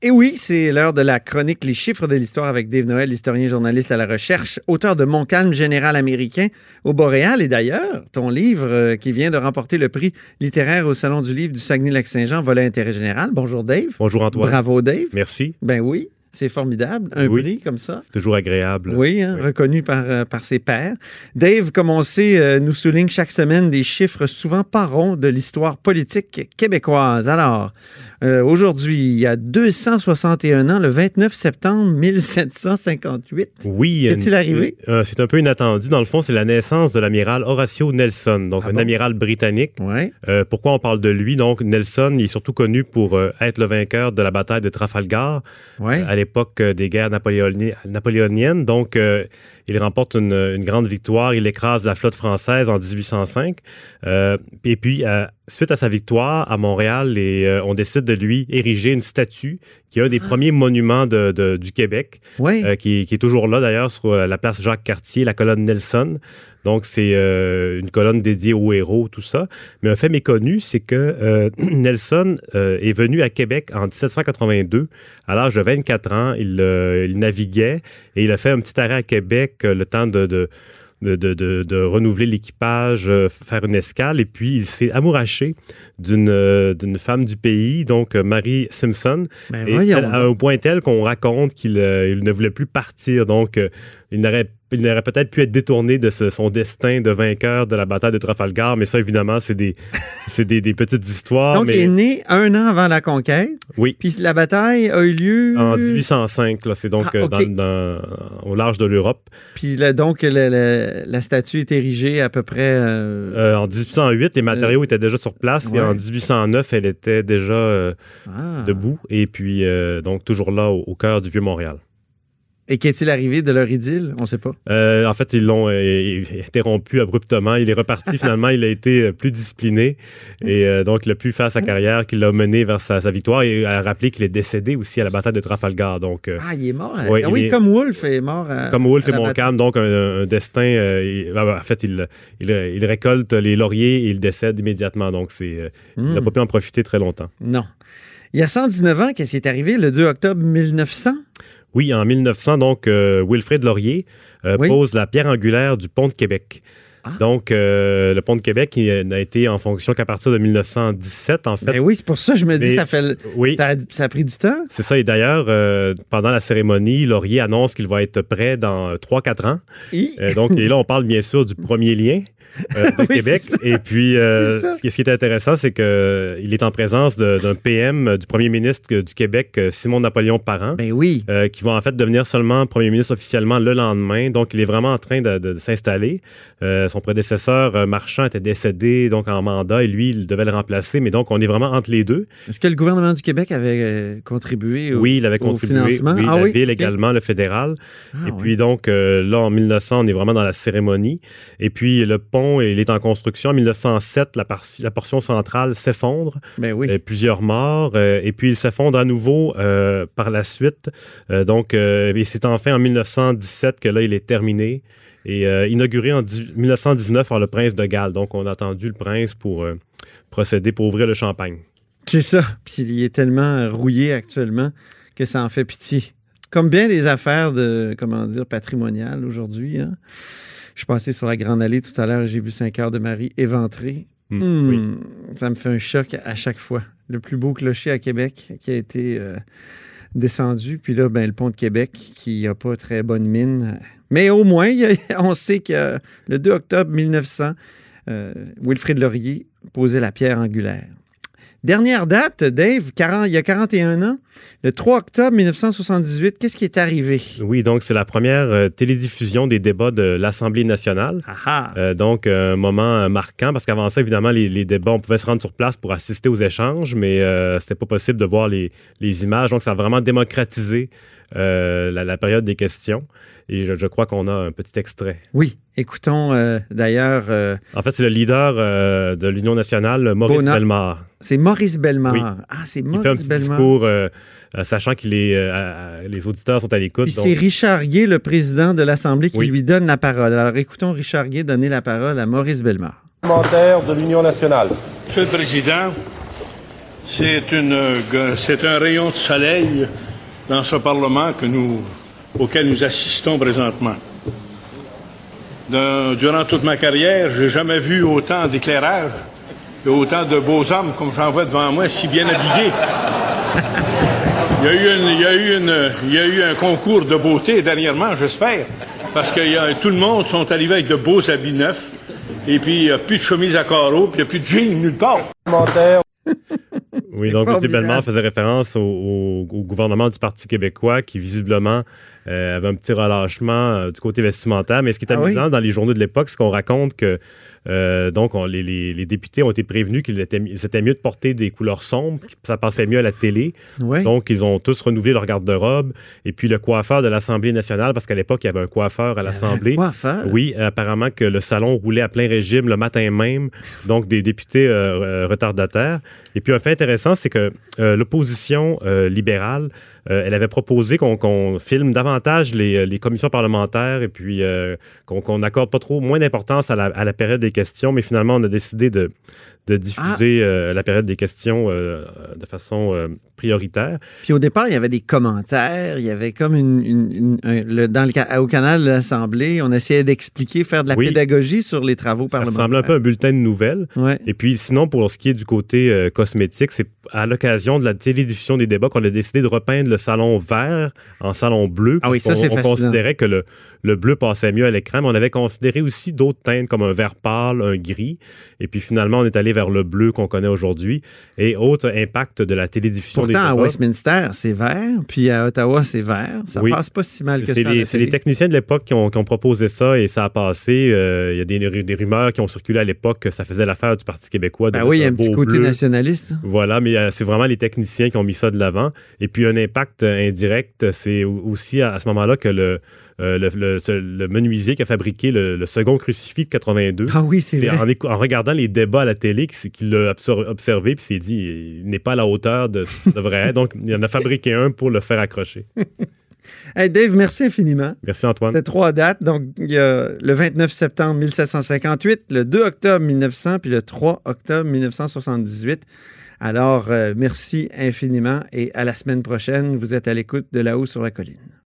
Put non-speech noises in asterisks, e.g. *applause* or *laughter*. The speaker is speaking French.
Et oui, c'est l'heure de la chronique Les chiffres de l'histoire avec Dave Noël, historien journaliste à la recherche, auteur de Mon calme général américain au Boréal. Et d'ailleurs, ton livre euh, qui vient de remporter le prix littéraire au Salon du livre du Saguenay-Lac-Saint-Jean, volet intérêt général. Bonjour Dave. Bonjour Antoine. Bravo Dave. Merci. Ben oui, c'est formidable. Un Oui. prix comme ça. C'est toujours agréable. Oui, hein, Oui. reconnu par, euh, par ses pairs. Dave, comme on sait, euh, nous souligne chaque semaine des chiffres souvent pas ronds de l'histoire politique québécoise. Alors, euh, aujourd'hui, il y a 261 ans, le 29 septembre 1758. Oui. Qu'est-il arrivé? euh, c'est un peu inattendu. Dans le fond, c'est la naissance de l'amiral Horatio Nelson, donc Ah un bon? amiral britannique. Ouais. Euh, pourquoi on parle de lui? Donc, Nelson, il est surtout connu pour euh, être le vainqueur de la bataille de Trafalgar Ouais. à l'époque euh, des guerres napoléoni- napoléoniennes. Donc, euh, il remporte une, une grande victoire. Il écrase la flotte française en 1805. Euh, et puis, euh, suite à sa victoire à Montréal, les, euh, on décide de lui ériger une statue qui est un des premiers monuments de- de- du Québec. Ouais. euh, qui, qui est toujours là d'ailleurs sur euh, la place Jacques-Cartier, la colonne Nelson. Donc c'est euh, une colonne dédiée aux héros, tout ça. Mais un fait méconnu, c'est que *clears throat* Nelson est venu à Québec en 1782. À l'âge de 24 ans, il, il naviguait et il a fait un petit arrêt à Québec le temps de... de de, de- de- de renouveler l'équipage, euh, faire une escale, et puis il s'est amouraché d'une euh, d'une femme du pays, donc euh, Marie Simpson, Ben et tel- un point tel qu'on raconte qu'il il ne voulait plus partir. Donc, il n'aurait il n'aurait peut-être pu être détourné de ce- son destin de vainqueur de la bataille de Trafalgar. Mais ça, évidemment, c'est des, *laughs* c'est des, des petites histoires. Donc, mais, il est né un an avant la conquête. Oui. Puis la bataille a eu lieu. En 1805, là, c'est donc Ah, euh, ok. dans, dans- au large de l'Europe. Puis là, donc, la statue est érigée à peu près. euh, Euh, en 1808, les matériaux étaient déjà sur place. ouais. Et en 1809, elle était déjà ah. debout. Et puis, donc, toujours là, au, au cœur du Vieux-Montréal. Et qu'est-il arrivé de leur idylle? On ne sait pas. Euh, en fait, ils l'ont euh, interrompu abruptement. Il est reparti *laughs* finalement. Il a été euh, plus discipliné et euh, donc il a pu faire sa carrière qui l'a mené vers sa, sa victoire et a rappelé qu'il est décédé aussi à la bataille de Trafalgar. Donc, Ah, il est mort. Ouais, ah oui, est- comme Wolfe est mort. à- comme Wolfe à et Montcalm, donc un, un destin. il- en fait, il, il, il récolte les lauriers et il décède immédiatement. Donc, c'est, il n'a Hmm. pas pu en profiter très longtemps. Non. Il y a 119 ans, qu'est-ce qui est arrivé le 2 octobre 1900? Oui, en 1900, donc, euh, Wilfrid Laurier euh, Oui. pose la pierre angulaire du pont de Québec. Ah. Donc, euh, le pont de Québec n'a été en fonction qu'à partir de 1917, en fait. Ben oui, c'est pour ça que je me dis, Mais ça, fait, oui. ça, a, ça a pris du temps. C'est ça. Et d'ailleurs, euh, pendant la cérémonie, Laurier annonce qu'il va être prêt dans 3-4 ans. Euh, donc, et là, on parle bien sûr du premier lien euh, de *laughs* Oui, Québec. Et puis, euh, ce qui ce qui est intéressant, c'est qu'il est en présence d'un PM, euh, du premier ministre euh, du Québec, euh, Simon Napoléon Parent. Ben oui. euh, qui va en fait devenir seulement premier ministre officiellement le lendemain. Donc, il est vraiment en train de, de- de s'installer. Euh, son prédécesseur euh, Marchand était décédé donc en mandat et lui, il devait le remplacer. Mais donc, on est vraiment entre les deux. Est-ce que le gouvernement du Québec avait euh, contribué au, oui, il avait au contribué. financement? Oui, ah la oui? ville également, le fédéral. Ah et puis donc, euh, là, en 1900, on est vraiment dans la cérémonie. Et puis, le pont, il est en construction. En 1907, la, par- la portion centrale s'effondre. Ben oui. Euh, plusieurs morts. euh, et puis, il s'effondre à nouveau euh, par la suite. Euh, donc, et c'est enfin en 1917 que là, il est terminé. Et inauguré en dix- 1919 par le prince de Galles. Donc, on a attendu le prince pour procéder, pour ouvrir le champagne. C'est ça. Puis il est tellement rouillé actuellement que ça en fait pitié. Comme bien des affaires de, comment dire, patrimoniales aujourd'hui. hein. Je suis passé sur la Grande Allée tout à l'heure et j'ai vu Saint-Cœur de Marie éventré. Hmm, Hmm, oui. Ça me fait un choc à chaque fois. Le plus beau clocher à Québec qui a été euh, descendu. Puis là, ben, le pont de Québec qui n'a pas très bonne mine. Mais au moins, a- *laughs* on sait que le 2 octobre 1900, euh, Wilfrid Laurier posait la pierre angulaire. Dernière date, Dave, 40 il y a 41 ans, Le 3 octobre 1978, qu'est-ce qui est arrivé? Oui, donc c'est la première euh, télédiffusion des débats de l'Assemblée nationale. Ah Euh, donc, un moment euh, marquant, parce qu'avant ça, évidemment, les, les débats, on pouvait se rendre sur place pour assister aux échanges, mais euh, c'était pas possible de voir les, les images. Donc, ça a vraiment démocratisé euh, la, la période des questions. Et je, je crois qu'on a un petit extrait. Oui, écoutons euh, d'ailleurs, euh, En fait, c'est le leader euh, de l'Union nationale, Maurice. Bellemare, c'est Maurice Bellemare. Oui. Ah, c'est qui fait un Maurice petit Bellemare. discours, sachant que les, euh, les auditeurs sont à l'écoute. Puis donc- c'est Richard Gay, le président de l'Assemblée, qui Oui. lui donne la parole. Alors écoutons Richard Gay donner la parole à Maurice Bellemare. de l'Union nationale. Monsieur le Président, c'est un rayon de soleil dans ce Parlement que nous, auquel nous assistons présentement. Durant toute ma carrière, j'ai jamais vu autant d'éclairage et autant de beaux hommes comme j'en vois devant moi, si bien habillés. Il y a eu, une- il y a eu une- il y a eu un concours de beauté dernièrement, j'espère, parce que tout le monde sont arrivés avec de beaux habits neufs, et puis il n'y a plus de chemise à carreaux, puis il n'y a plus de jeans nulle part. Oui, donc M. Bellemare faisait référence au, au- au gouvernement du Parti québécois qui, visiblement, euh, avait un petit relâchement euh, du côté vestimentaire. Mais ce qui est Ah oui? amusant dans les journaux de l'époque, c'est qu'on raconte que euh, donc on- les, les- les députés ont été prévenus qu'il était, c'était mieux de porter des couleurs sombres, que ça passait mieux à la télé. Oui. Donc, ils ont tous renouvelé leur garde-robe. Et puis, le coiffeur de l'Assemblée nationale, parce qu'à l'époque, il y avait un coiffeur à l'Assemblée. Faire? Oui, apparemment que le salon roulait à plein régime le matin même, donc des députés retardataires. Et puis un fait intéressant, c'est que l'opposition libérale, euh, elle avait proposé qu'on filme davantage les, les commissions parlementaires et puis euh, qu'on qu'on accorde pas trop moins d'importance à la, à la période des questions, mais finalement on a décidé de, de diffuser euh, la période des questions euh, de façon euh, prioritaire. Puis au départ, il y avait des commentaires, il y avait comme une, une- une- un- le- dans le, au canal de l'Assemblée, on essayait d'expliquer, faire de la Oui. pédagogie sur les travaux Ça parlementaires. ressemble un peu à un bulletin de nouvelles. Ouais. Et puis, sinon, pour ce qui est du côté euh, cosmétique, c'est à l'occasion de la télédiffusion des débats qu'on a décidé de repeindre le salon vert en salon bleu. Ah oui, ça, c'est On fascinant. considérait que le, le bleu passait mieux à l'écran, mais on avait considéré aussi d'autres teintes comme un vert pâle, un gris. Et puis, finalement, on est allé vers le bleu qu'on connaît aujourd'hui. Et autre impact de la télédiffusion Pourtant, à. Westminster, c'est vert, puis à Ottawa, c'est vert. Ça Oui. passe pas si mal que ça. C'est les, techniciens de l'époque qui ont, qui ont proposé ça et ça a passé. Euh, Il y a des, des rumeurs qui ont circulé à l'époque que ça faisait l'affaire du Parti québécois. de Ben oui, il y a un petit côté bleu. nationaliste. Voilà, mais euh, c'est vraiment les techniciens qui ont mis ça de l'avant. Et puis un impact euh, indirect, c'est au- aussi à, à ce moment-là que le, euh, le, le- ce- le menuisier qui a fabriqué le, le second crucifix de 82, Ah oui, c'est vrai. en, regardant les débats à la télé qu'il l'a observé puis s'est dit il n'est pas à la hauteur de devrait être. Donc il en a fabriqué un pour le faire accrocher. *laughs* Hey, Dave, merci infiniment. Merci Antoine. C'était trois dates. Donc, il y a le 29 septembre 1758, le 2 octobre 1900, puis le 3 octobre 1978. Alors, euh, merci infiniment et à la semaine prochaine. Vous êtes à l'écoute de là-haut sur la colline.